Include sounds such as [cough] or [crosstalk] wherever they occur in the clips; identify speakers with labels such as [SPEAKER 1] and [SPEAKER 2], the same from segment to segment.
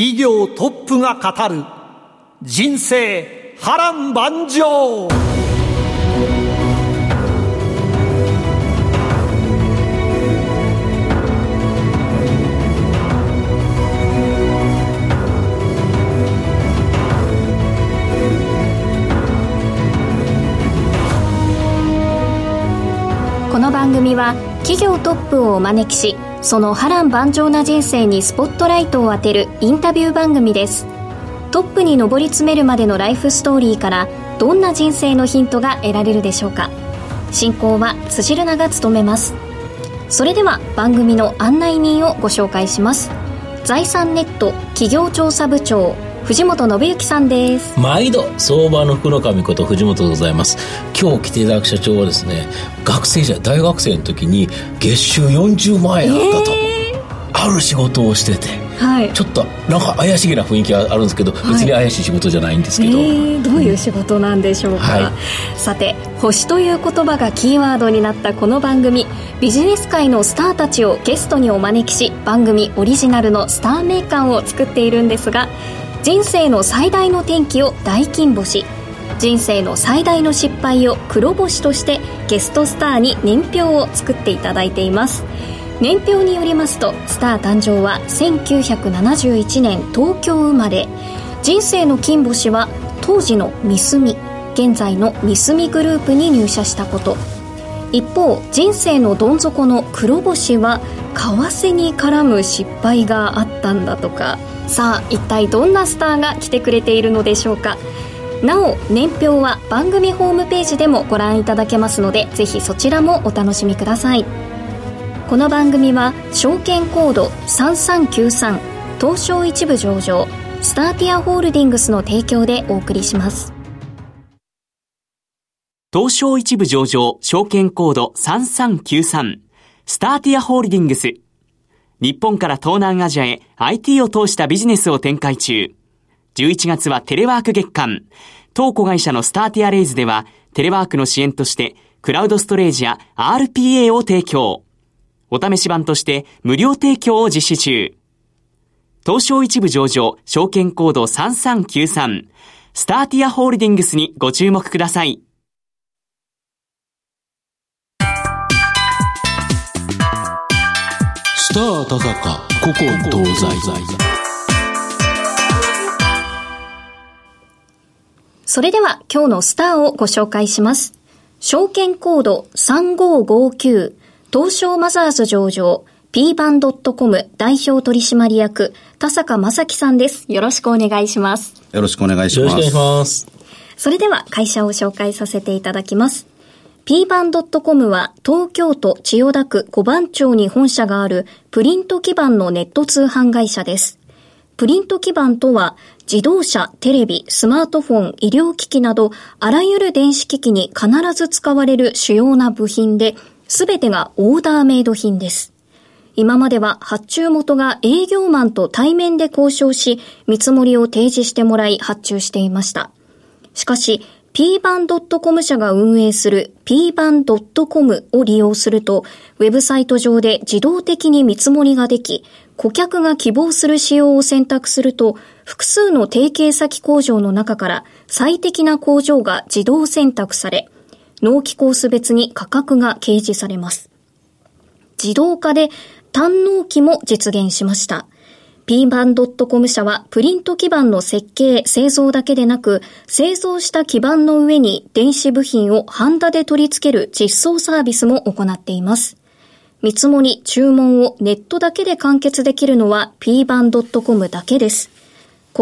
[SPEAKER 1] 企業トップが語る人生波乱万丈。
[SPEAKER 2] この番組は企業トップをお招きしその波乱万丈な人生にスポットライトを当てるインタビュー番組です。トップに上り詰めるまでのライフストーリーからどんな人生のヒントが得られるでしょうか。進行は辻るなが務めます。それでは番組の案内人をご紹介します。財産ネット企業調査部長藤本信之さんです。
[SPEAKER 3] 毎度相場の福の神こと藤本でございます。今日来ていただく社長はですね学生時代大学生の時に月収40万円あったと、えー、ある仕事をしてて。はい、ちょっとなんか怪しげな雰囲気があるんですけど、はい、別に怪しい仕事じゃないんですけど、え
[SPEAKER 2] ー、どういう仕事なんでしょうか、はい、さて星という言葉がキーワードになったこの番組。ビジネス界のスターたちをゲストにお招きし番組オリジナルのスター名鑑を作っているんですが人生の最大の転機を大金星。人生の最大の失敗を黒星としてゲストスターに年表を作っていただいています。年表によりますとスター誕生は1971年東京生まれ。人生の金星は当時のミスミ現在のミスミグループに入社したこと。一方人生のどん底の黒星は為替に絡む失敗があったんだとか。さあ一体どんなスターが来てくれているのでしょうか？なお年表は番組ホームページでもご覧いただけますのでぜひそちらもお楽しみください。この番組は証券コード3393東証一部上場スターティアホールディングスの提供でお送りします。
[SPEAKER 4] 東証一部上場証券コード3393スターティアホールディングス。日本から東南アジアへ IT を通したビジネスを展開中。11月はテレワーク月間。当子会社のスターティアレイズでは、テレワークの支援として、クラウドストレージや RPA を提供。お試し版として無料提供を実施中。東証一部上場、証券コード3393、スターティアホールディングスにご注目ください。
[SPEAKER 3] スター田坂古今東西
[SPEAKER 2] それでは今日のスターをご紹介します。証券コード3559東証マザーズ上場 p バンドットコム代表取締役田坂正樹さんです。よろしくお願いします。
[SPEAKER 5] よろしくお願いします。よろしくお願いします。
[SPEAKER 2] それでは会社を紹介させていただきます。P バンドットコムは東京都千代田区小番町に本社があるプリント基板のネット通販会社です。プリント基板とは自動車、テレビ、スマートフォン、医療機器などあらゆる電子機器に必ず使われる主要な部品で、すべてがオーダーメイド品です。今までは発注元が営業マンと対面で交渉し、見積もりを提示してもらい発注していました。しかし、p バン .com 社が運営する p バン .com を利用すると、ウェブサイト上で自動的に見積もりができ、顧客が希望する仕様を選択すると、複数の提携先工場の中から最適な工場が自動選択され、納期コース別に価格が掲示されます。自動化で単納期も実現しました。P バン .com 社はプリント基板の設計、製造だけでなく、製造した基板の上に電子部品をハンダで取り付ける実装サービスも行っています。見積もり、注文をネットだけで完結できるのは p バン .com だけです。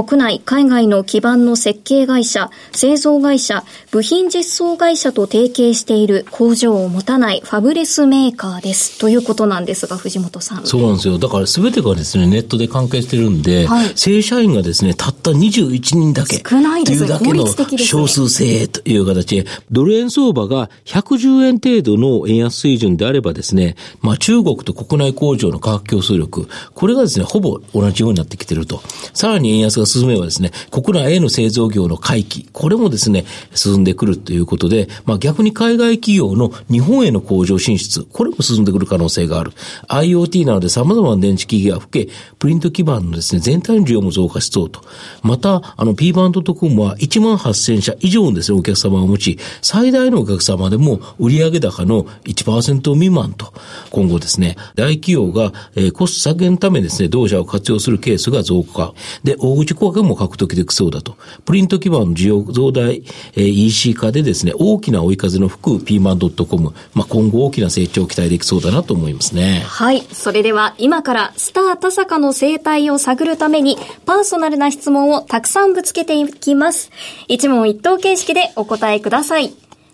[SPEAKER 2] 国内、海外の基盤の設計会社、製造会社、部品実装会社と提携している工場を持たないファブレスメーカーです。ということなんですが、藤本さん。
[SPEAKER 3] そうなんですよ。だから全てがですね、ネットで関係してるんで、はい、正社員がですね、たった21人だけ。
[SPEAKER 2] 少ないです
[SPEAKER 3] ね。というだけの少数制という形で、ドル円相場が110円程度の円安水準であればですね、まあ中国と国内工場の価格競争力、これがですね、ほぼ同じようになってきてると。さらに円安が進めばですね、国内への製造業の回帰、これもですね、進んでくるということで、まあ逆に海外企業の日本への工場進出、これも進んでくる可能性がある。IoT などで様々な電池機器が吹け、プリント基盤のですね、全体の需要も増加しそうと。また、あの P バンドトコムは1万8000社以上のですね、お客様を持ち、最大のお客様でも売上高の1%未満と、今後ですね、大企業が、えー、コスト削減のためですね、同社を活用するケースが増加。で、大口顧客も獲得できそうだと。プリント基盤の需要増大、えー、EC 化でですね、大きな追い風の吹くピーマンドットコム、まあ、今後大きな成長を期待できそうだなと思いますね。
[SPEAKER 2] はい。それでは、今からスター田坂の生態を探るために、パーソナルな質問をたくさんぶつけていきます。一問一答形式でお答えください。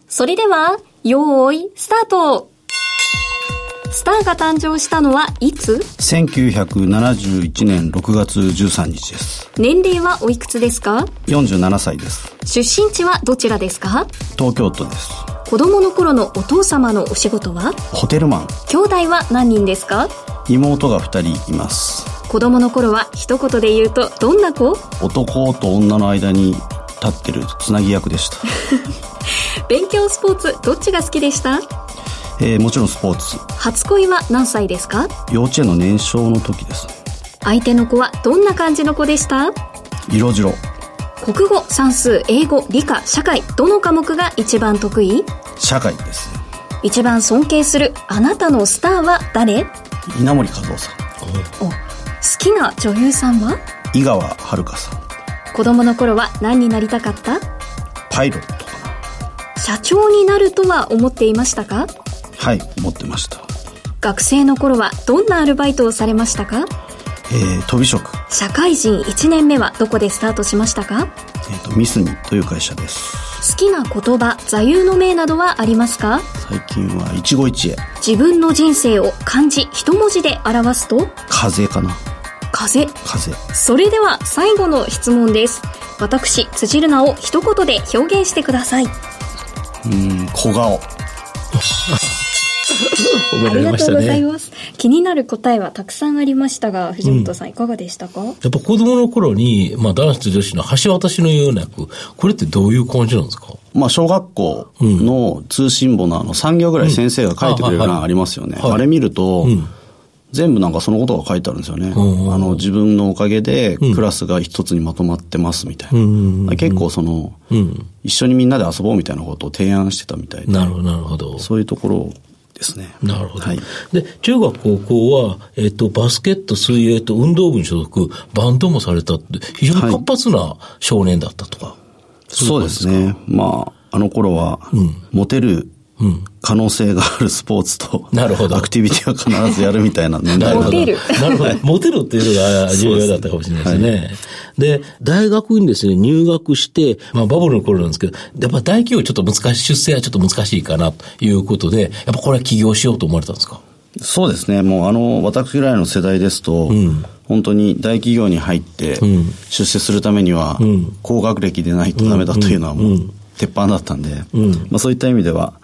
[SPEAKER 2] それでは、よーい、スタートスターが誕生したのはいつ
[SPEAKER 6] ?1971 年6月13日です。
[SPEAKER 2] 年齢はおいくつですか
[SPEAKER 6] ?47 歳です。
[SPEAKER 2] 出身地はどちらですか？
[SPEAKER 6] 東京都です。
[SPEAKER 2] 子供の頃のお父様のお仕事は？
[SPEAKER 6] ホテルマン。
[SPEAKER 2] 兄弟は何人ですか？
[SPEAKER 6] 妹が2人います。
[SPEAKER 2] 子供の頃は一言で言うとどんな子？
[SPEAKER 6] 男と女の間に立ってるつなぎ役でした。[laughs]
[SPEAKER 2] 勉強スポーツどっちが好きでした？
[SPEAKER 6] えー、もちろんスポーツ。
[SPEAKER 2] 初恋は何歳ですか？
[SPEAKER 6] 幼稚園の年少の時です。
[SPEAKER 2] 相手の子はどんな感じの子でした？
[SPEAKER 6] 色白。
[SPEAKER 2] 国語算数英語理科社会どの科目が一番得意？
[SPEAKER 6] 社会です。
[SPEAKER 2] 一番尊敬するあなたのスターは誰？
[SPEAKER 6] 稲森和夫さん。
[SPEAKER 2] お好きな女優さんは？
[SPEAKER 6] 井川遥さん。
[SPEAKER 2] 子供の頃は何になりたかった
[SPEAKER 6] パイロット
[SPEAKER 2] 社長になるとは思っていましたか
[SPEAKER 6] はい思ってました。
[SPEAKER 2] 学生の頃はどんなアルバイトをされましたか？
[SPEAKER 6] えー、飛び職。
[SPEAKER 2] 社会人1年目はどこでスタートしましたか？
[SPEAKER 6] えっ、ー、とミスミという会社です。
[SPEAKER 2] 好きな言葉座右の銘などはありますか？
[SPEAKER 6] 最近は一期一会。
[SPEAKER 2] 自分の人生を漢字一文字で表すと？
[SPEAKER 6] 風かな。
[SPEAKER 2] 風
[SPEAKER 6] 風
[SPEAKER 2] それでは最後の質問です。私辻るなを一言で表現してください。
[SPEAKER 6] うん小顔
[SPEAKER 2] 褒められましたね。ありがとうございます。気になる答えはたくさんありましたが、藤本さん、いかがでしたか？やっ
[SPEAKER 3] ぱ子供の頃に、まあ、男子と女子の橋渡しのような役、これってどういう感じなんですか？
[SPEAKER 6] まあ、小学校の通信簿のあの3行ぐらい先生が書いてくれる欄ありますよね。あれ見ると、全部なんかそのことが書いてあるんですよね。あの、自分のおかげでクラスが一つにまとまってますみたいな。結構その、一緒にみんなで遊ぼうみたいなことを提案してたみたいで。
[SPEAKER 3] なるほど、なるほど。
[SPEAKER 6] そういうところですね。
[SPEAKER 3] なるほど。はい、で、中学、高校は、えっ、ー、と、バスケット、水泳と運動部に所属、バンドもされたって、非常に活発な少年だったとか。はい、
[SPEAKER 6] そうですね。まあ、あの頃は、うん、モテる可能性があるスポーツと、なるほど。アクティビティは必ずやるみたいな年
[SPEAKER 2] 代モテる。
[SPEAKER 3] なるほど。モテるっていうのが重要だったかもしれないですね。で、はい、大学にですね、入学して、まあバブルの頃なんですけど、やっぱ大企業ちょっと難しい、出世はちょっと難しいかなということで、やっぱこれは起業しようと思われたんですか？
[SPEAKER 6] そうですね。もうあの、私ぐらいの世代ですと、うん、本当に大企業に入って、出世するためには、高学歴でないとダメだというのはもう、鉄板だったんで、まあそういった意味では、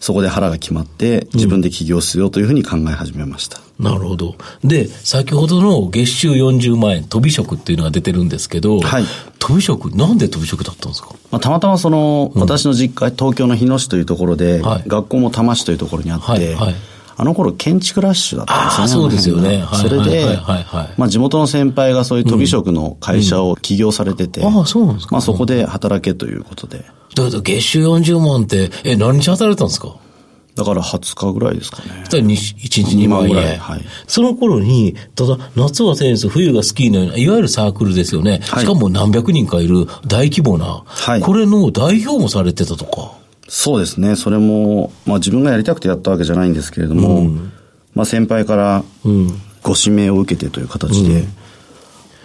[SPEAKER 6] そこで腹が決まって、自分で起業しようというふうに考え始めました。
[SPEAKER 3] うん、なるほど。で、先ほどの月収40万円、飛び職っていうのが出てるんですけど、はい、飛び職、なんで飛び職だったんですか、
[SPEAKER 6] まあ、たまたまその、私の実家、東京の日野市というところで、はい、学校も多摩市というところにあって、はいはいあの頃建築ラッシュだったんですよね。
[SPEAKER 3] そうですよね。
[SPEAKER 6] それで、まあ地元の先輩がそういう飛び職の会社を起業されてて、
[SPEAKER 3] ああ、そうなんですか。
[SPEAKER 6] まあそこで働けということで。
[SPEAKER 3] だけど月収40万って、え、何日働いたんですか？
[SPEAKER 6] だから20日ぐらいですかね。
[SPEAKER 3] 1日2万円。はい。その頃に、ただ、夏はテニス、冬がスキーのような、いわゆるサークルですよね。はい、しかも何百人かいる大規模な、はい、これの代表もされてたとか。
[SPEAKER 6] そうですね。それも、まあ自分がやりたくてやったわけじゃないんですけれども、うん、まあ先輩からご指名を受けてという形で、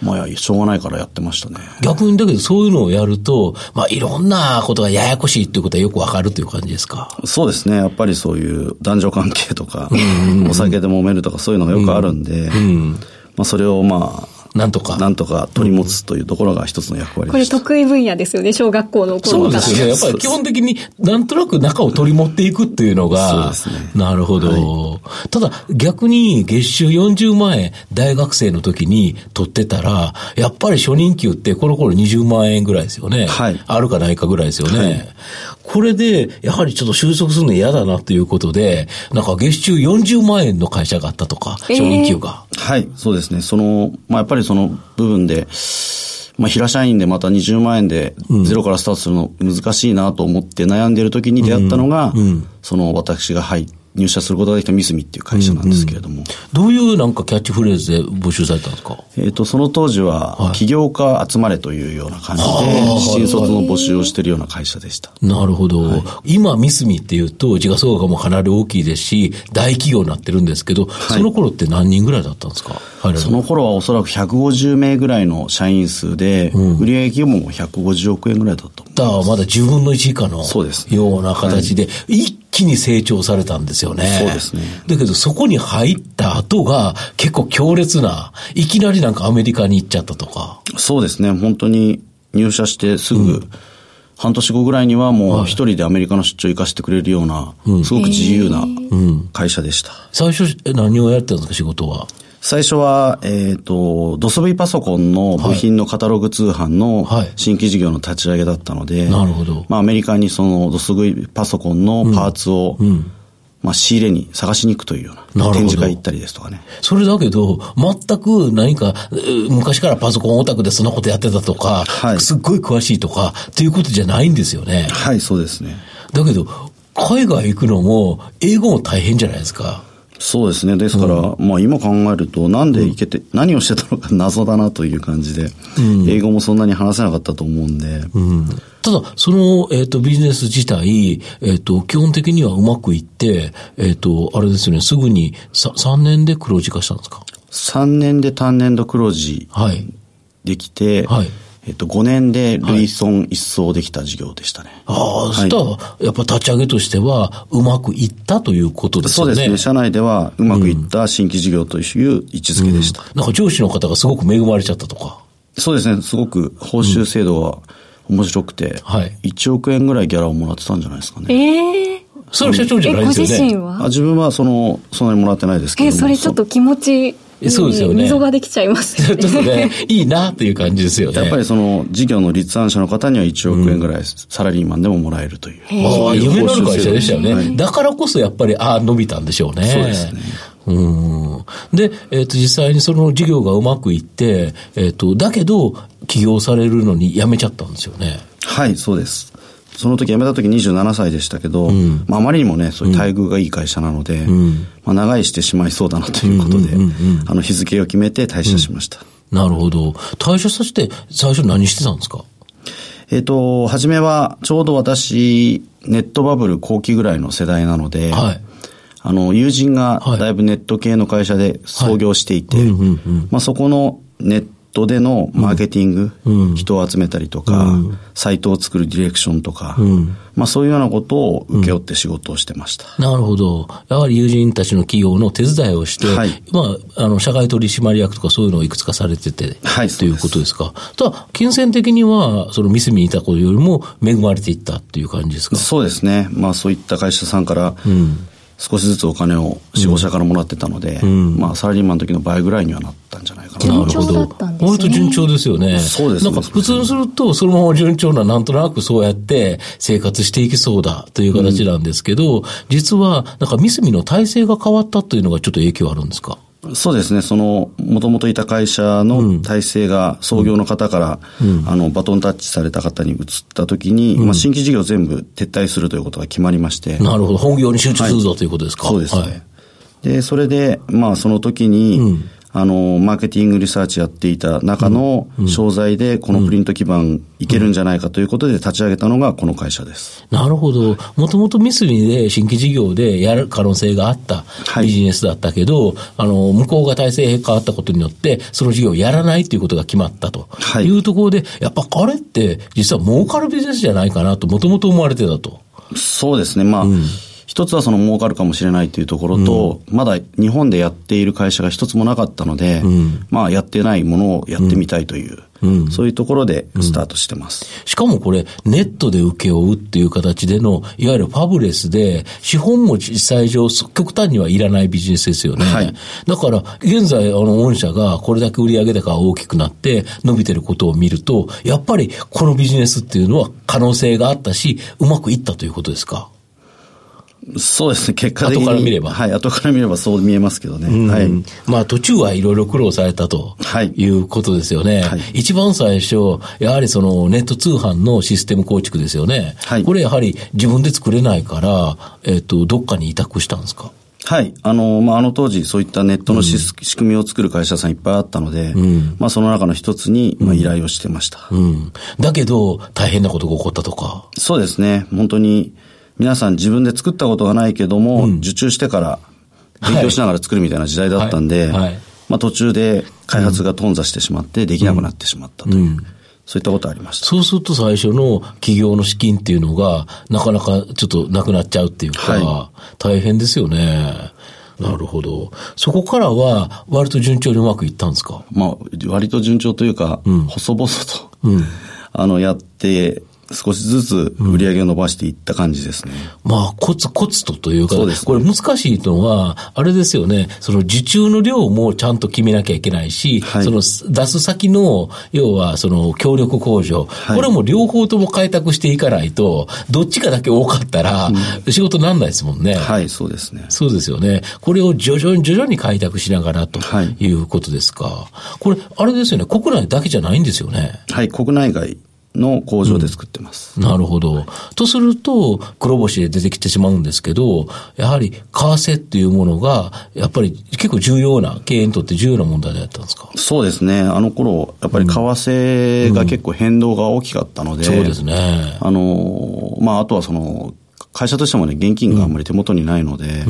[SPEAKER 6] うん、まあ、しょうがないからやってましたね。
[SPEAKER 3] 逆にだけどそういうのをやると、まあいろんなことがややこしいっていうことはよくわかるという感じですか？
[SPEAKER 6] そうですね。やっぱりそういう男女関係とか、お酒で揉めるとかそういうのがよくあるんで、うんうん、まあそれをまあ、
[SPEAKER 3] なんとか。
[SPEAKER 6] なんとか取り持つというところが一つの役割
[SPEAKER 2] これ得意分野ですよね、小学校の
[SPEAKER 3] 頃から。そうですよね。やっぱり基本的になんとなく中を取り持っていくっていうのが、そうですね。なるほど。はい、ただ逆に月収40万円大学生の時に取ってたら、やっぱり初任給ってこの頃20万円ぐらいですよね。はい。あるかないかぐらいですよね。はいこれで、やはりちょっと収束するの嫌だなということで、なんか月収40万円の会社があったとか、初任給が。
[SPEAKER 6] はい、そうですね。その、まあ、やっぱりその部分で、まあ、平社員でまた20万円でゼロからスタートするの難しいなと思って悩んでいる時に出会ったのが、うんうん、その私が入って、入社することができたミスミっていう会社なんですけれども。うんうん、
[SPEAKER 3] どういうなんかキャッチフレーズで募集されたんですか？
[SPEAKER 6] えっ、と、その当時は、起業家集まれというような感じで、新卒の募集をしているような会社でした。
[SPEAKER 3] なるほど。はい、今、ミスミっていうと、時価総額もかなり大きいですし、大企業になってるんですけど、はい、その頃って何人ぐらいだったんですか？
[SPEAKER 6] その頃はおそらく150名ぐらいの社員数で、うん、売上規模も150億円ぐらいだった
[SPEAKER 3] だからまだ10分の1以下のような形で、一気に成長されたんですよね。
[SPEAKER 6] そうですね。
[SPEAKER 3] だけどそこに入った後が結構強烈な、いきなりなんかアメリカに行っちゃったとか。
[SPEAKER 6] そうですね。本当に入社してすぐ、うん半年後ぐらいにはもう一人でアメリカの出張行かせてくれるような、すごく自由な会社でした。
[SPEAKER 3] 最初何をやってたんですか、仕事は？
[SPEAKER 6] 最初は、えっ、ー、と、ドス V パソコンの部品のカタログ通販の新規事業の立ち上げだったので、
[SPEAKER 3] なるほど。
[SPEAKER 6] まあ、アメリカにそのドス V パソコンのパーツを、うんうんまあ、仕入れに探しに行くというような展示会行ったりですとかね。
[SPEAKER 3] それだけど、全く何か、昔からパソコンオタクでそんなことやってたとか、はい、すっごい詳しいとか、っていうことじゃないんですよね。
[SPEAKER 6] はい、そうですね。
[SPEAKER 3] だけど、海外行くのも、英語も大変じゃないですか。
[SPEAKER 6] そうですね。ですから、うん、まあ今考えると、なんで行けて、うん、何をしてたのか [laughs] 謎だなという感じで、うん、英語もそんなに話せなかったと思うんで。
[SPEAKER 3] ただ、その、えっ、ー、と、ビジネス自体、えっ、ー、と、基本的にはうまくいって、えっ、ー、と、あれですよね、すぐにさ3年で黒字化したんですか
[SPEAKER 6] ?3 年で単年度黒字できて、はい、はいえっと、5年で累損一掃できた事業でしたね。
[SPEAKER 3] はい、ああ、そしたら、やっぱ立ち上げとしては、うまくいったということですね。
[SPEAKER 6] そうですね。社内では、うまくいった新規事業という位置づけでした、うん
[SPEAKER 3] うん。なんか上司の方がすごく恵まれちゃったとか。
[SPEAKER 6] そうですね。すごく報酬制度は面白くて、はい、1億円ぐらいギャラをもらってたんじゃないですかね。
[SPEAKER 2] ええー
[SPEAKER 3] それは社長じゃないですよね。ご自身は？
[SPEAKER 6] あ自分はその、そんなにもらってないですけど
[SPEAKER 2] え、それちょっと気持ちそうですよね。溝ができちゃいます
[SPEAKER 3] ね。[laughs] ちょっとね、いいなっていう感じですよね。
[SPEAKER 6] やっぱりその事業の立案者の方には1億円ぐらいサラリーマンでももらえるという。
[SPEAKER 3] ああ、夢のある会社でしたよね。はい、だからこそやっぱり、ああ、伸びたんでしょうね。
[SPEAKER 6] そうですね。う
[SPEAKER 3] ん。で、えっ、ー、と、実際にその事業がうまくいって、えっ、ー、と、だけど、起業されるのに辞めちゃったんですよね。
[SPEAKER 6] はい、そうです。その時辞めた時27歳でしたけど、うん、まあ、あまりにもね、そういう待遇がいい会社なので、うん、まあ、長居してしまいそうだなということで、あの、日付を決めて退社しました。
[SPEAKER 3] なるほど。退社させて、最初何してたんですか？
[SPEAKER 6] えっ、ー、と、初めは、ちょうど私、ネットバブル後期ぐらいの世代なので、はい、あの、友人がだいぶネット系の会社で創業していて、まあそこのネットでのマーケティング、うん、人を集めたりとか、うん、サイトを作るディレクションとか、うん、まあそういうようなことを請け負って仕事をしてました。
[SPEAKER 3] なるほど。やはり友人たちの企業の手伝いをして、はい、まあ、あの、社外取締役とかそういうのをいくつかされてて、はい、ということですか。ただ、金銭的には、そのミスミにいたことよりも恵まれていったっていう感じですか？
[SPEAKER 6] そうですね。まあそういった会社さんから、うん少しずつお金を死亡者からもらってたので、うん、まあサラリーマンの時の倍ぐらいにはなったんじゃないかな。
[SPEAKER 2] 順調だったんですね。
[SPEAKER 3] 割と順調ですよね。
[SPEAKER 6] そうです
[SPEAKER 3] ね。なんか普通にすると、そのまま順調な、なんとなくそうやって生活していきそうだという形なんですけど、うん、実は、なんかミスミの体制が変わったというのがちょっと影響あるんですか？
[SPEAKER 6] そうですね、その、もともといた会社の体制が創業の方から、うん、あの、バトンタッチされた方に移ったときに、うん、まあ、新規事業全部撤退するということが決まりまして。
[SPEAKER 3] なるほど、本業に集中するぞ、はい、ということですか。
[SPEAKER 6] そうですね。はい、で、それで、まあ、その時に、うんあの、マーケティングリサーチやっていた中の商材で、このプリント基盤いけるんじゃないかということで立ち上げたのがこの会社です。
[SPEAKER 3] なるほど。もともとミスリで新規事業でやる可能性があったビジネスだったけど、はい、あの、向こうが体制変わったことによって、その事業をやらないということが決まったというところで、はい、やっぱあれって実は儲かるビジネスじゃないかなともともと思われてたと。
[SPEAKER 6] そうですね。まあ、うん一つはその儲かるかもしれないというところと、うん、まだ日本でやっている会社が一つもなかったので、うん、まあやってないものをやってみたいという、うん、そういうところでスタートしてます。
[SPEAKER 3] しかもこれ、ネットで請け負うっていう形での、いわゆるファブレスで、資本も実際上、極端にはいらないビジネスですよね。はい、だから、現在、あの、御社がこれだけ売上高が大きくなって伸びてることを見ると、やっぱりこのビジネスっていうのは可能性があったし、うまくいったということですか？
[SPEAKER 6] そうですね、結果的に。
[SPEAKER 3] 後から見れば。
[SPEAKER 6] はい、後から見ればそう見えますけどね。はい。
[SPEAKER 3] まあ途中はいろいろ苦労されたと、はい、いうことですよね。はい、一番最初、やはりそのネット通販のシステム構築ですよね。はい。これやはり自分で作れないから、えっ、ー、と、どっかに委託したんですか？
[SPEAKER 6] はい。あの、まあ、あの当時、そういったネットのし、うん、仕組みを作る会社さんいっぱいあったので、うん、まあ、その中の一つに、まあ、依頼をしてました、
[SPEAKER 3] うん。だけど、大変なことが起こったとか。
[SPEAKER 6] そうですね。本当に、皆さん自分で作ったことがないけども、うん、受注してから勉強しながら作るみたいな時代だったんで、はいはい、まあ、途中で開発が頓挫してしまってできなくなってしまったという。うんそういったことありました。
[SPEAKER 3] そうすると最初の企業の資金っていうのが、なかなかちょっとなくなっちゃうっていうか、はい、大変ですよね。なるほど。そこからは、割と順調にうまくいったんですか？
[SPEAKER 6] まあ、割と順調というか、うん、細々と、うん、あの、やって、少しずつ売り上げを伸ばしていった感じですね。
[SPEAKER 3] うん、まあ、コツコツとというか、うね、これ難しいのは、あれですよね、その受注の量もちゃんと決めなきゃいけないし、はい、その出す先の、要はその協力工場、はい、これも両方とも開拓していかないと、どっちかだけ多かったら、仕事なんないですもんね、うん。
[SPEAKER 6] はい、そうですね。
[SPEAKER 3] そうですよね。これを徐々に徐々に開拓しながらということですか。はい、これ、あれですよね、国内だけじゃないんですよね。
[SPEAKER 6] はい、国内外の工場で作ってます。
[SPEAKER 3] うん、なるほど。とすると、黒星で出てきてしまうんですけど、やはり為替っていうものが、やっぱり結構重要な、経営にとって重要な問題だったんですか？
[SPEAKER 6] そうですね。あの頃、やっぱり為替が結構変動が大きかったので、
[SPEAKER 3] そうですね。
[SPEAKER 6] あの、まあ、あとはその、会社としてもね、現金があんまり手元にないので、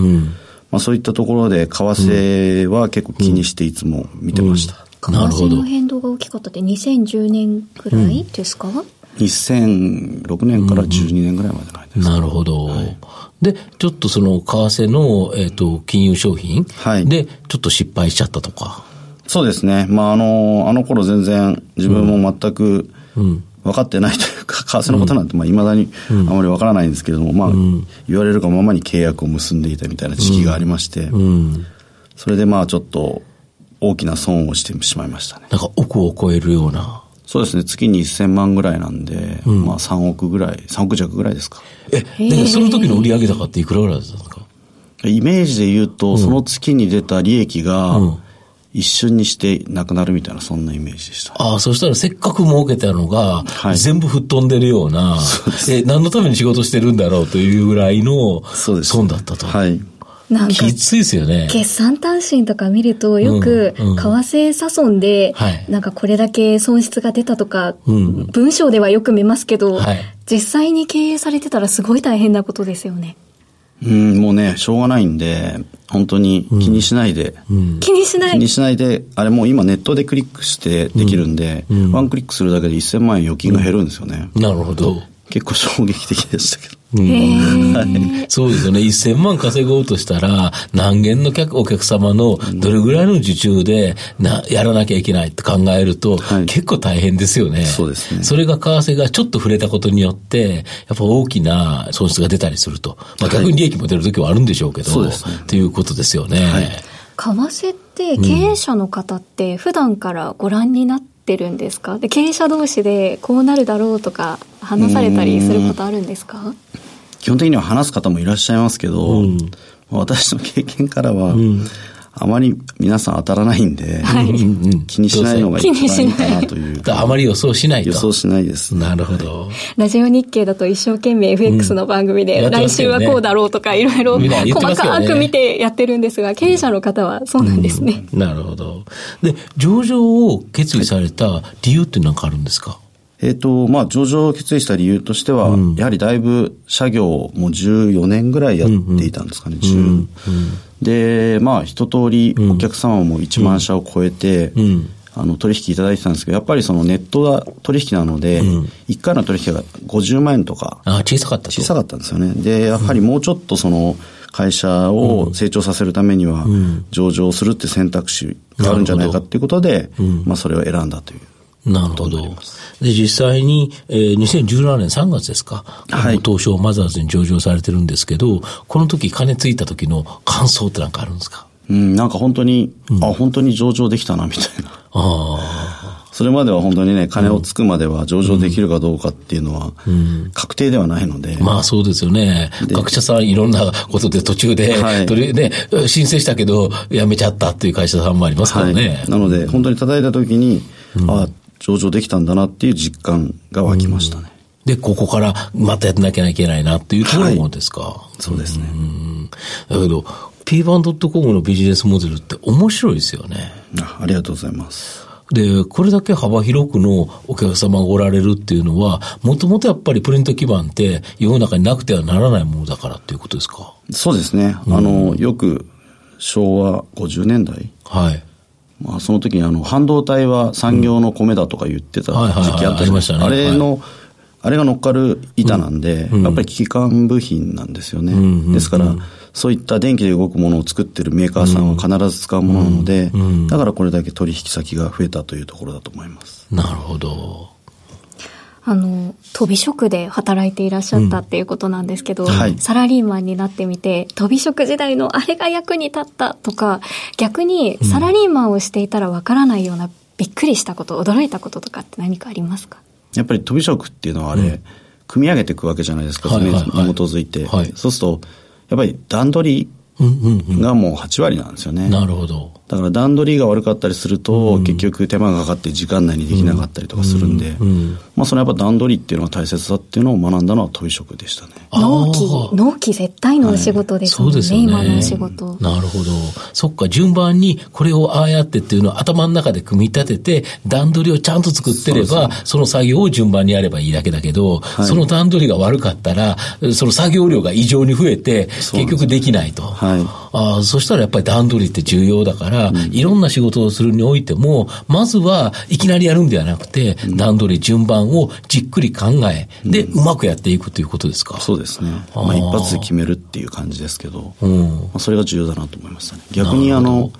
[SPEAKER 6] まあ、そういったところで、為替は結構気にしていつも見てました。
[SPEAKER 2] 為替の変動が大きかったって2010年くらいですか、うん、
[SPEAKER 6] 2006年から12年ぐらいまでの間です、
[SPEAKER 3] なるほど。はい、で、ちょっとその為替の、えっ、ー、と、金融商品。で、ちょっと失敗しちゃったとか。
[SPEAKER 6] そうですね。まあ、あの、あの頃全然自分も全く、分かってないというか、[laughs] 為替のことなんて、まあ、未だにあまり分からないんですけれども、まあ、言われるがままに契約を結んでいたみたいな時期がありまして、それでまあ、ちょっと、大きな損をしてしまいましたね。
[SPEAKER 3] なんか億を超えるような。
[SPEAKER 6] そうですね。月に1000万ぐらいなんで、うん、まあ3億ぐらい、3億弱ぐらいですか。
[SPEAKER 3] え、で、その時の売上高っていくらぐらいだったんですか？
[SPEAKER 6] イメージで言うと、うん、その月に出た利益が、一瞬にしてなくなるみたいな、そんなイメージでした、ね、
[SPEAKER 3] ああ、そしたらせっかく儲けたのが、はい、全部吹っ飛んでるような、え、何のために仕事してるんだろうというぐらいの損だったと。
[SPEAKER 6] はい。
[SPEAKER 3] なんかきついですよね。
[SPEAKER 2] 決算単身とか見ると、よく、為替差損で、なんかこれだけ損失が出たとか、文章ではよく見ますけど、実際に経営されてたらすごい大変なことですよね。
[SPEAKER 6] うん、もうね、しょうがないんで、本当に気にしないで、
[SPEAKER 2] 気にしない
[SPEAKER 6] 気にしないで、あれもう今ネットでクリックしてできるんで、ワンクリックするだけで1000万円預金が減るんですよね。
[SPEAKER 3] なるほど。
[SPEAKER 6] 結構衝撃的でしたけど。
[SPEAKER 3] うん、そうですよね。1000万稼ごうとしたら、何件の客、お客様のどれぐらいの受注でな、やらなきゃいけないって考えると、はい、結構大変ですよね。
[SPEAKER 6] そうですね。
[SPEAKER 3] それが為替がちょっと触れたことによって、やっぱ大きな損失が出たりすると。まあ逆に利益も出るときはあるんでしょうけど、そうですね。っていうことですよね。はい、為
[SPEAKER 2] 替って経営者の方って普段からご覧になってってるんですか？で経営者同士でこうなるだろうとか話されたりすることあるんですか？
[SPEAKER 6] 基本的には話す方もいらっしゃいますけど、うん、私の経験からは、うん、あまり皆さん当たらないんで、はい、気にしないのが一番いいかなという。
[SPEAKER 3] あまり予想しないと。
[SPEAKER 6] 予想しないです。
[SPEAKER 3] なるほど。
[SPEAKER 2] ラジオ日経だと一生懸命 FX の番組で、来週はこうだろうとか、いろいろ細かく見てやってるんですが、経営者の方はそうなんですね。
[SPEAKER 3] なるほど。で、上場を決意された理由って何かあるんですか？
[SPEAKER 6] えっ、ー、と、まあ、上場を決意した理由としては、うん、やはりだいぶ、社業もう14年ぐらいやっていたんですかね、うん。うん、で、まあ、一通りお客様も1万社を超えて、あの、取引いただいてたんですけど、やっぱりそのネットが取引なので、1回の取引が50万円とか。
[SPEAKER 3] あ小さかった
[SPEAKER 6] 小さかったんですよね。で、やはりもうちょっとその、会社を成長させるためには、上場するって選択肢があるんじゃないかっていうことで、まあ、それを選んだという。
[SPEAKER 3] なるほど。で、実際に、えー、2017年3月ですか。はい。東証マザーズに上場されてるんですけど、この時、金ついた時の感想ってなんかあるんですか？
[SPEAKER 6] うん、なんか本当に、うん、あ、本当に上場できたな、みたいな。ああ。それまでは本当にね、金をつくまでは上場できるかどうかっていうのは、確定ではないので。
[SPEAKER 3] うん、まあそうですよね。学者さんいろんなことで途中で、はい、とりね、申請したけど、辞めちゃったっていう会社さんもありますからね。
[SPEAKER 6] はい、なので、本当に叩いた時に、うん、あ上場できたんだなっていう実感が湧きましたね。
[SPEAKER 3] で、ここからまたやってなきゃいけないなっていうところですか？は
[SPEAKER 6] い、そうですね。
[SPEAKER 3] だけど、p バン .com のビジネスモデルって面白いですよね。
[SPEAKER 6] あありがとうございます。
[SPEAKER 3] で、これだけ幅広くのお客様がおられるっていうのは、もともとやっぱりプリント基盤って世の中になくてはならないものだからっていうことですか？
[SPEAKER 6] そうですね。うん、あの、よく昭和50年代。
[SPEAKER 3] はい。
[SPEAKER 6] まあ、その時にあの半導体は産業の米だとか言ってた時期あったじゃないですか。あれの、あれが乗っかる板なんで、やっぱり危機管部品なんですよね。ですから、そういった電気で動くものを作ってるメーカーさんは必ず使うものなので、だからこれだけ取引先が増えたというところだと思います。
[SPEAKER 3] なるほど。
[SPEAKER 2] あの、飛び職で働いていらっしゃったっていうことなんですけど、うん。はい、サラリーマンになってみて、飛び職時代のあれが役に立ったとか、逆にサラリーマンをしていたらわからないような、びっくりしたこと、驚いたこととかって何かありますか？
[SPEAKER 6] やっぱり飛び職っていうのはあれ、うん、組み上げていくわけじゃないですか、それに基づいて。はい、そうすると、やっぱり段取りがもう8割なんですよね。
[SPEAKER 3] なるほど。
[SPEAKER 6] だから段取りが悪かったりすると、結局手間がかかって時間内にできなかったりとかするんで、まあそのやっぱ段取りっていうのは大切だっていうのを学んだのは飛び職でしたね。
[SPEAKER 2] 納期、納期絶対のお仕事ですもんね、はい、そうですね今のお仕事。
[SPEAKER 3] なるほど。そっか、順番にこれをああやってっていうのを頭の中で組み立てて、段取りをちゃんと作ってれば、そ、ね,、の作業を順番にやればいいだけだけど、はい、その段取りが悪かったら、その作業量が異常に増えて、結局できないと。はい。あそしたらやっぱり段取りって重要だから、うん、いろんな仕事をするにおいても、まずはいきなりやるんではなくて、うん、段取り、順番をじっくり考え、で、うまくやっていくということですか？
[SPEAKER 6] そうですね。まあ、一発で決めるっていう感じですけど、うん、まあ、それが重要だなと思いましたね。逆にあの、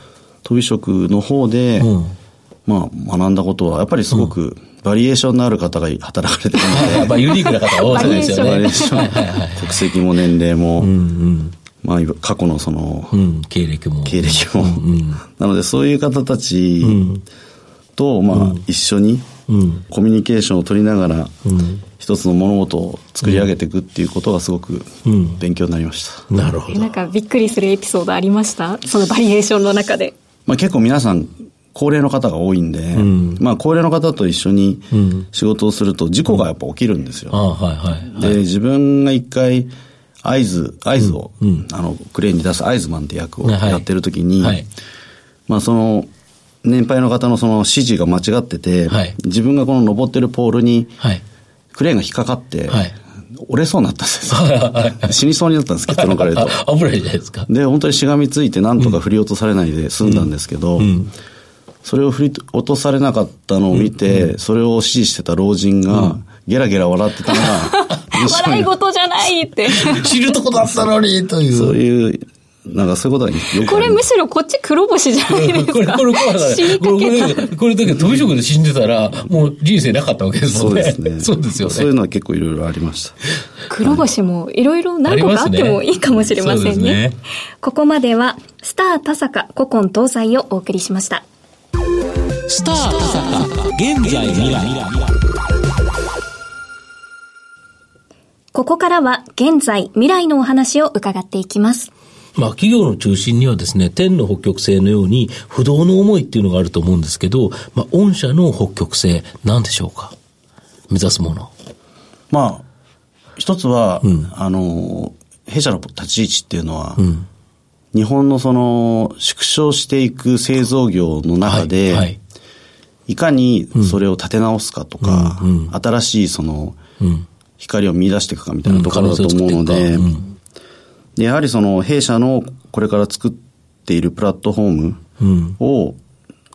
[SPEAKER 6] 飛び職の方で、まあ、学んだことは、やっぱりすごく、バリエーションのある方が働かれてるので。
[SPEAKER 3] やっぱユニークな方多いですよね。バリエーション。
[SPEAKER 6] 国籍も年齢も、うんうんまあ、過去のその、
[SPEAKER 3] うん、経歴も。
[SPEAKER 6] 経歴も。うん、なので、そういう方たちと、まあ、一緒に、コミュニケーションを取りながら、一つの物事を作り上げていくっていうことがすごく勉強になりました。
[SPEAKER 3] なるほど。
[SPEAKER 2] なんかびっくりするエピソードありました？そのバリエーションの中で。
[SPEAKER 6] まあ結構皆さん、高齢の方が多いんで、うん、まあ高齢の方と一緒に仕事をすると事故がやっぱ起きるんですよ。うん、はいはい、で、自分が一回、合図、合図を、うん、あの、クレーンに出す合図マンって役をやってる時に、はい、まあその、年配の方のその指示が間違ってて、はい、自分がこの登ってるポールに、クレーンが引っかかって、折れそうになったんですよ。死にそうになったんです、結論から言う
[SPEAKER 3] と。[laughs] 危ないじゃないですか。
[SPEAKER 6] で、本当にしがみついて、なんとか振り落とされないで済んだんですけど、うん。うん、それを振り落とされなかったのを見て、うん、それを指示してた老人が、ゲラゲラ笑ってたのが、[laughs] [laughs]
[SPEAKER 2] 笑い事じゃないって。
[SPEAKER 3] 知るとこだったのに、という。
[SPEAKER 6] そういう、なんかそういうことは
[SPEAKER 2] よくこれむしろこっち黒星じゃないですか。[laughs] これ、これ、これ、
[SPEAKER 3] これ、これだけ飛び職で死んでたら、もう人生なかったわけですもんね。そうですね。そうですよね。
[SPEAKER 6] そういうのは結構いろいろありました。
[SPEAKER 2] 黒星もいろいろ何個かあってもいいかもしれませんね。ねここまでは、スター田坂古今東西をお送りしました。スター田坂現在未来。ここからは現在、未来のお話を伺っていきます。
[SPEAKER 3] まあ、企業の中心にはですね、天の北極星のように不動の思いっていうのがあると思うんですけど、まあ、御社の北極星、なんでしょうか？目指すもの。
[SPEAKER 6] まあ、一つは、うん、あの、弊社の立ち位置っていうのは、うん、日本のその、縮小していく製造業の中で、はいはい、いかにそれを立て直すかとか、うん、新しいその、光を見出していくかみたいなところだと思うので、でやはりその弊社のこれから作っているプラットフォームを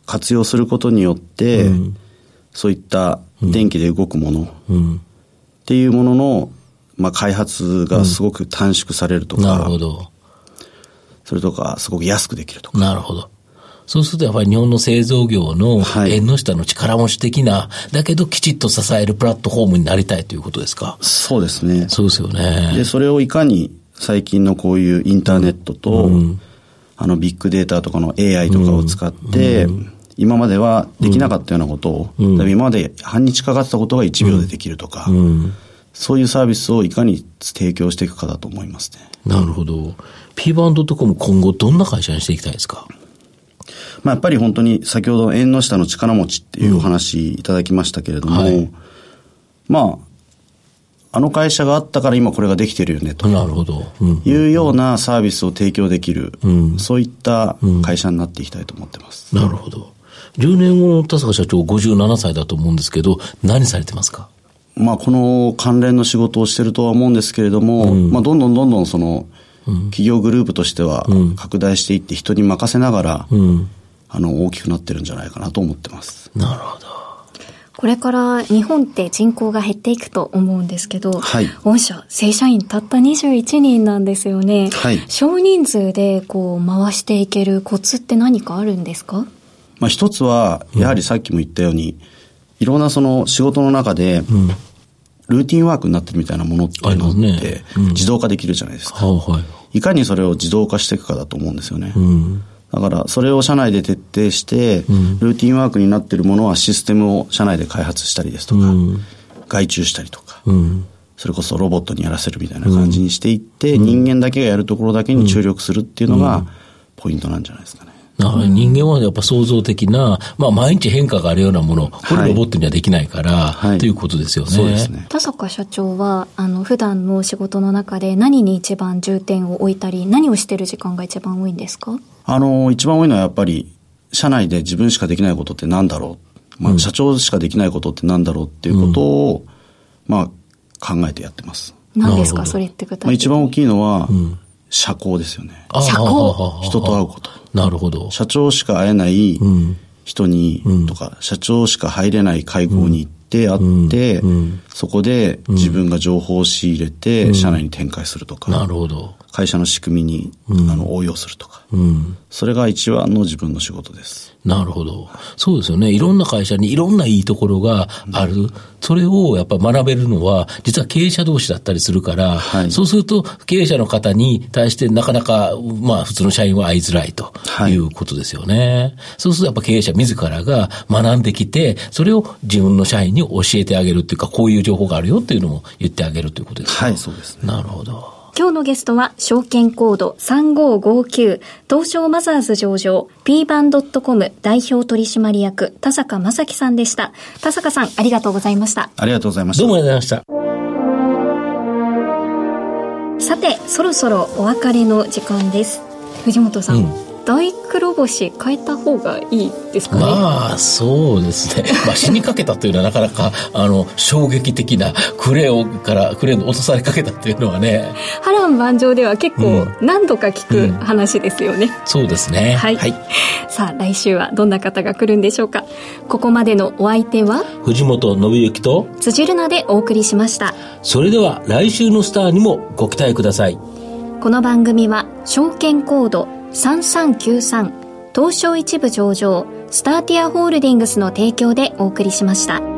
[SPEAKER 6] 活用することによって、そういった電気で動くものっていうものの、まあ、開発がすごく短縮されるとか、
[SPEAKER 3] なるほど。
[SPEAKER 6] それとか、すごく安くできるとか。
[SPEAKER 3] なるほど。そうするとやっぱり日本の製造業の縁の下の力持ち的な、はい、だけどきちっと支えるプラットフォームになりたいということですか？
[SPEAKER 6] そうですね。
[SPEAKER 3] そうですよね。
[SPEAKER 6] で、それをいかに最近のこういうインターネットと、うん、あのビッグデータとかの AI とかを使って、うん、今まではできなかったようなことを、うん、今まで半日かかってたことが1秒でできるとか、そういうサービスをいかに提供していくかだと思いますね。
[SPEAKER 3] なるほど。P バンドとかも今後どんな会社にしていきたいですか？
[SPEAKER 6] まあ、やっぱり本当に先ほど縁の下の力持ちっていうお話いただきましたけれども、はい、まあ、あの会社があったから今これができてるよねと。
[SPEAKER 3] なるほど。
[SPEAKER 6] いうようなサービスを提供できる、うん、そういった会社になっていきたいと思ってます。
[SPEAKER 3] なるほど。10年後の田坂社長57歳だと思うんですけど、何されてますか？
[SPEAKER 6] まあ、この関連の仕事をしてるとは思うんですけれども、うん、まあ、どんどんどんどんその、企業グループとしては拡大していって人に任せながら、あの、大きくなってるんじゃないかなと思ってます。
[SPEAKER 3] なるほど。
[SPEAKER 2] これから日本って人口が減っていくと思うんですけど、はい、御社、正社員たった21人なんですよね。はい、少人数でこう回していけるコツって何かあるんですか？
[SPEAKER 6] まあ一つは、やはりさっきも言ったように、うん、いろんなその仕事の中で、うん。ルーティンワークになってるみたいなものっていうのって、自動化できるじゃないですか、いかにそれを自動化していくかだと思うんですよね。うん、だから、それを社内で徹底して、ルーティンワークになっているものはシステムを社内で開発したりですとか、外注したりとか、それこそロボットにやらせるみたいな感じにしていって、人間だけがやるところだけに注力するっていうのが、ポイントなんじゃないですかね。
[SPEAKER 3] 人間はやっぱ創造的な、まあ毎日変化があるようなもの、これロボットにはできないから、はい、ということですよね。そうですね。
[SPEAKER 2] 田坂社長は、あの、普段の仕事の中で何に一番重点を置いたり、何をしてる時間が一番多いんですか？
[SPEAKER 6] あの、一番多いのはやっぱり、社内で自分しかできないことって何だろう。まあ、社長しかできないことって何だろうっていうことを、うん、まあ、考えてやってます。
[SPEAKER 2] 何ですか？それって具体的に。まあ、
[SPEAKER 6] 一番大きいのは、うん社交ですよね。
[SPEAKER 2] 社交？
[SPEAKER 6] 人と会うこと。
[SPEAKER 3] なるほど。
[SPEAKER 6] 社長しか会えない人に、とか、社長しか入れない会合に行って会って、そこで自分が情報を仕入れて、社内に展開するとか。
[SPEAKER 3] なるほど。
[SPEAKER 6] 会社の仕組みに、あの応用するとか、うん、それが一番の自分の仕事です。
[SPEAKER 3] なるほど。そうですよね。いろんな会社にいろんないいところがある。うん、それをやっぱ学べるのは、実は経営者同士だったりするから、はい、そうすると経営者の方に対してなかなか、まあ普通の社員は会いづらいということですよね。はい、そうするとやっぱ経営者自らが学んできて、それを自分の社員に教えてあげるっていうか、こういう情報があるよっていうのも言ってあげるということです
[SPEAKER 6] か。はい、そうです、
[SPEAKER 3] ね、なるほど。
[SPEAKER 2] 今日のゲストは、証券コード3559、東証マザーズ上場、p バンドットコム代表取締役、田坂正樹さんでした。田坂さん、ありがとうございました。
[SPEAKER 6] ありがとうございました。
[SPEAKER 3] どうもありがとうございま
[SPEAKER 2] した。さて、そろそろお別れの時間です。藤本さん、うん大黒星変えた方がいいですかね？
[SPEAKER 3] まあそうですね、[laughs] まあ、死にかけたというのはなかなかあの衝撃的なクレーからクレーン落とされかけたっていうのはね。
[SPEAKER 2] 波乱万丈では結構何度か聞く話ですよね、うん
[SPEAKER 3] うん、そうですね。
[SPEAKER 2] はい、はい、さあ来週はどんな方が来るんでしょうか？ここまでのお相手は？
[SPEAKER 3] 藤本信之と
[SPEAKER 2] 辻るなでお送りしました。
[SPEAKER 3] それでは来週のスターにもご期待ください。
[SPEAKER 2] この番組は証券コード3393東証一部上場スターティアホールディングスの提供でお送りしました。